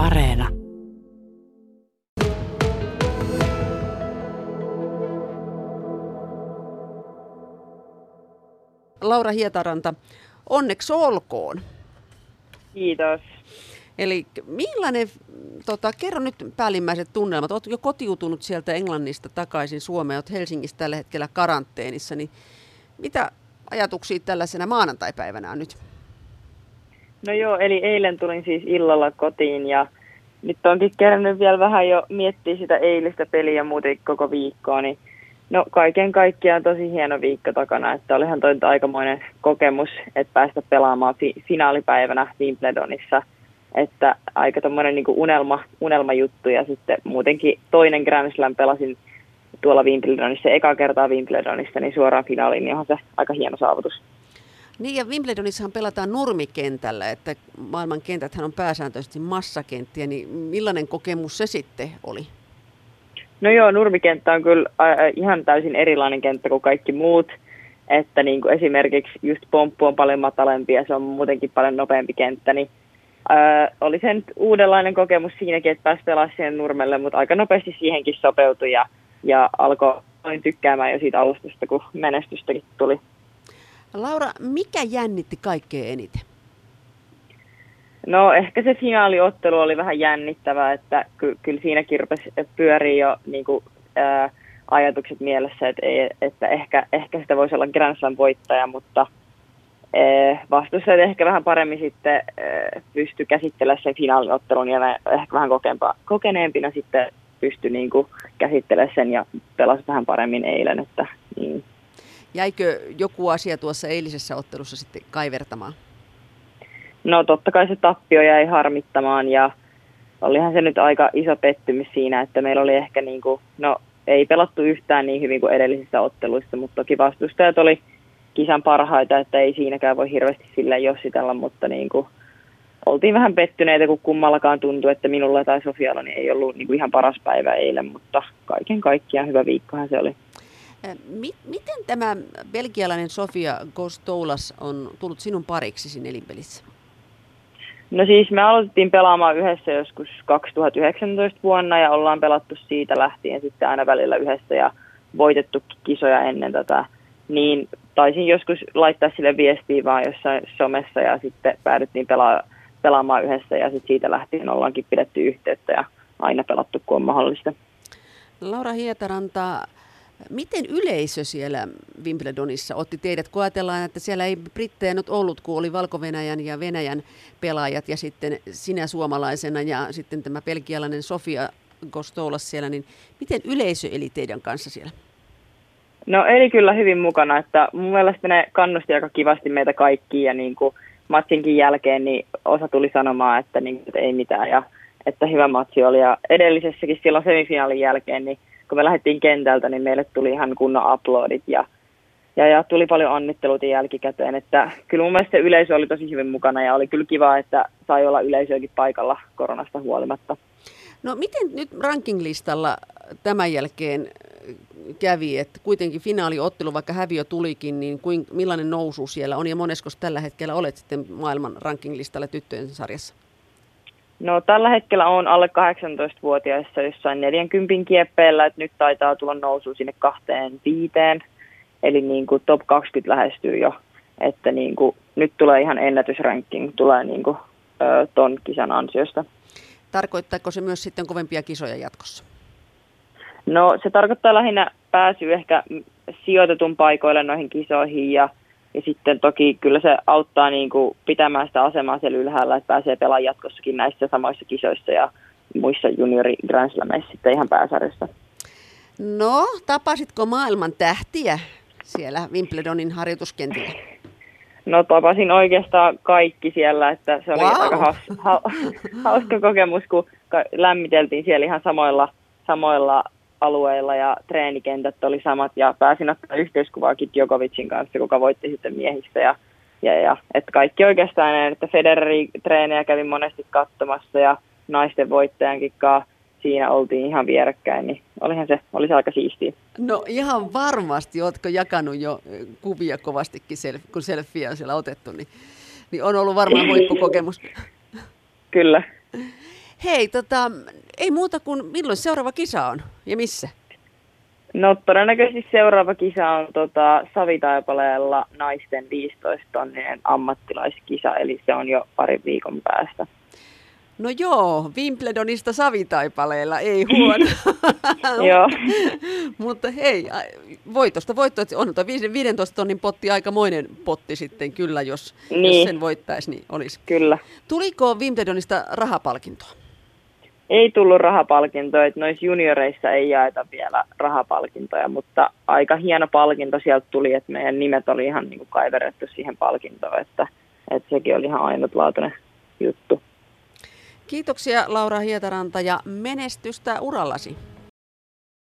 Areena. Laura Hietaranta, onneksi olkoon. Kiitos. Eli millainen, tota, kerro nyt päällimmäiset tunnelmat. Olet jo kotiutunut sieltä Englannista takaisin Suomeen, olet Helsingissä tällä hetkellä karanteenissa, niin mitä ajatuksia tällaisena maanantaipäivänä on nyt? No joo, eli eilen tulin siis illalla kotiin ja nyt onkin kerännyt vielä vähän jo miettiä sitä eilistä peliä muuten koko viikkoa, niin no kaiken kaikkiaan tosi hieno viikko takana, että olihan toi aikamoinen kokemus, että päästä pelaamaan fi- finaalipäivänä Wimbledonissa, että aika tommoinen niin unelma, unelmajuttu ja sitten muutenkin toinen Grand Slam pelasin tuolla Wimbledonissa, eka kertaa Wimbledonissa, niin suoraan finaaliin, niin onhan se aika hieno saavutus. Niin ja Wimbledonissahan pelataan nurmikentällä, että maailman kentäthän on pääsääntöisesti massakenttiä, niin millainen kokemus se sitten oli? No joo, nurmikenttä on kyllä ihan täysin erilainen kenttä kuin kaikki muut. Että niin kuin esimerkiksi just pomppu on paljon matalempi ja se on muutenkin paljon nopeampi kenttä, niin äh, oli se nyt uudenlainen kokemus siinäkin, että pääsi pelaamaan siihen nurmelle, mutta aika nopeasti siihenkin sopeutui ja, ja alkoi tykkäämään jo siitä alustusta, kun menestystäkin tuli. Laura, mikä jännitti kaikkein eniten? No ehkä se finaaliottelu oli vähän jännittävä, että ky- kyllä siinäkin rupesi pyörii jo niin kuin, ää, ajatukset mielessä, että, ei, että ehkä, ehkä sitä voisi olla Grand Slam voittaja, mutta vastustajat ehkä vähän paremmin sitten pysty käsittelemään sen finaaliottelun ja ehkä vähän kokeneempina sitten pysty niin kuin käsittelemään sen ja pelasi vähän paremmin eilen. Että. Jäikö joku asia tuossa eilisessä ottelussa sitten kaivertamaan? No totta kai se tappio jäi harmittamaan ja olihan se nyt aika iso pettymys siinä, että meillä oli ehkä niin kuin, no ei pelattu yhtään niin hyvin kuin edellisissä otteluissa, mutta toki vastustajat oli kisan parhaita, että ei siinäkään voi hirveästi sillä jossitella, mutta niin kuin, oltiin vähän pettyneitä, kun kummallakaan tuntui, että minulla tai Sofialla niin ei ollut niin kuin ihan paras päivä eilen, mutta kaiken kaikkiaan hyvä viikkohan se oli. Miten tämä belgialainen Sofia Gostoulas on tullut sinun pariksi siinä elinpelissä? No siis me aloitettiin pelaamaan yhdessä joskus 2019 vuonna ja ollaan pelattu siitä lähtien sitten aina välillä yhdessä ja voitettu kisoja ennen tätä. Niin taisin joskus laittaa sille viestiä vaan jossain somessa ja sitten päädyttiin pelaa, pelaamaan yhdessä ja sitten siitä lähtien ollaankin pidetty yhteyttä ja aina pelattu kun on mahdollista. Laura Hietaranta, Miten yleisö siellä Wimbledonissa otti teidät, kun ajatellaan, että siellä ei brittejä nyt ollut, kun oli valko ja Venäjän pelaajat ja sitten sinä suomalaisena ja sitten tämä pelkialainen Sofia Gostoulas siellä, niin miten yleisö eli teidän kanssa siellä? No eli kyllä hyvin mukana, että mun mielestä ne kannusti aika kivasti meitä kaikkia ja niin kuin matsinkin jälkeen niin osa tuli sanomaan, että, niin, että ei mitään ja että hyvä matsi oli ja edellisessäkin silloin semifinaalin jälkeen niin kun me lähdettiin kentältä, niin meille tuli ihan kunnon uploadit ja, ja, ja tuli paljon onnitteluita jälkikäteen. Että kyllä mun mielestä yleisö oli tosi hyvin mukana ja oli kyllä kiva, että sai olla yleisöäkin paikalla koronasta huolimatta. No miten nyt rankinglistalla tämän jälkeen kävi, että kuitenkin finaaliottelu, vaikka häviö tulikin, niin kuin, millainen nousu siellä on ja monesko tällä hetkellä olet sitten maailman rankinglistalla tyttöjen sarjassa? No tällä hetkellä on alle 18-vuotiaissa jossain 40 kieppeillä, että nyt taitaa tulla nousu sinne kahteen viiteen. Eli niin kuin top 20 lähestyy jo, että niin kuin, nyt tulee ihan ennätysranking, tulee niin kuin, ton kisan ansiosta. Tarkoittaako se myös sitten kovempia kisoja jatkossa? No se tarkoittaa lähinnä pääsyä ehkä sijoitetun paikoille noihin kisoihin ja ja sitten toki kyllä se auttaa niin kuin pitämään sitä asemaa siellä ylhäällä, että pääsee pelaamaan jatkossakin näissä samoissa kisoissa ja muissa juniori Grand Slameissa sitten ihan pääsarjassa. No, tapasitko maailman tähtiä siellä Wimbledonin harjoituskentillä? No tapasin oikeastaan kaikki siellä, että se oli wow. aika haus, ha, hauska kokemus, kun lämmiteltiin siellä ihan samoilla, samoilla alueilla ja treenikentät oli samat ja pääsin ottaa yhteiskuvaakin Djokovicin kanssa, kuka voitti sitten miehistä ja, ja, ja että kaikki oikeastaan, että Federerin treenejä kävin monesti katsomassa ja naisten voittajankin kanssa siinä oltiin ihan vierekkäin, niin olihan se, oli se aika siistiä. No ihan varmasti, oletko jakanut jo kuvia kovastikin, kun selfieä on siellä otettu, niin, niin on ollut varmaan huippukokemus. Kyllä. Hei, tota, ei muuta kuin milloin seuraava kisa on ja missä? No todennäköisesti seuraava kisa on tota, Savitaipaleella naisten 15 tonninen ammattilaiskisa, eli se on jo pari viikon päästä. No joo, Wimbledonista savitaipaleella, ei huono. joo. Mutta hei, voitosta voitto, että on tuo 15 tonnin potti aikamoinen potti sitten kyllä, jos, niin. jos sen voittaisi, niin olisi. Kyllä. Tuliko Wimbledonista rahapalkintoa? Ei tullut rahapalkintoa, että noissa junioreissa ei jaeta vielä rahapalkintoja, mutta aika hieno palkinto sieltä tuli, että meidän nimet oli ihan niin kuin kaiverettu siihen palkintoon, että, että sekin oli ihan ainutlaatuinen juttu. Kiitoksia Laura Hietaranta ja menestystä urallasi.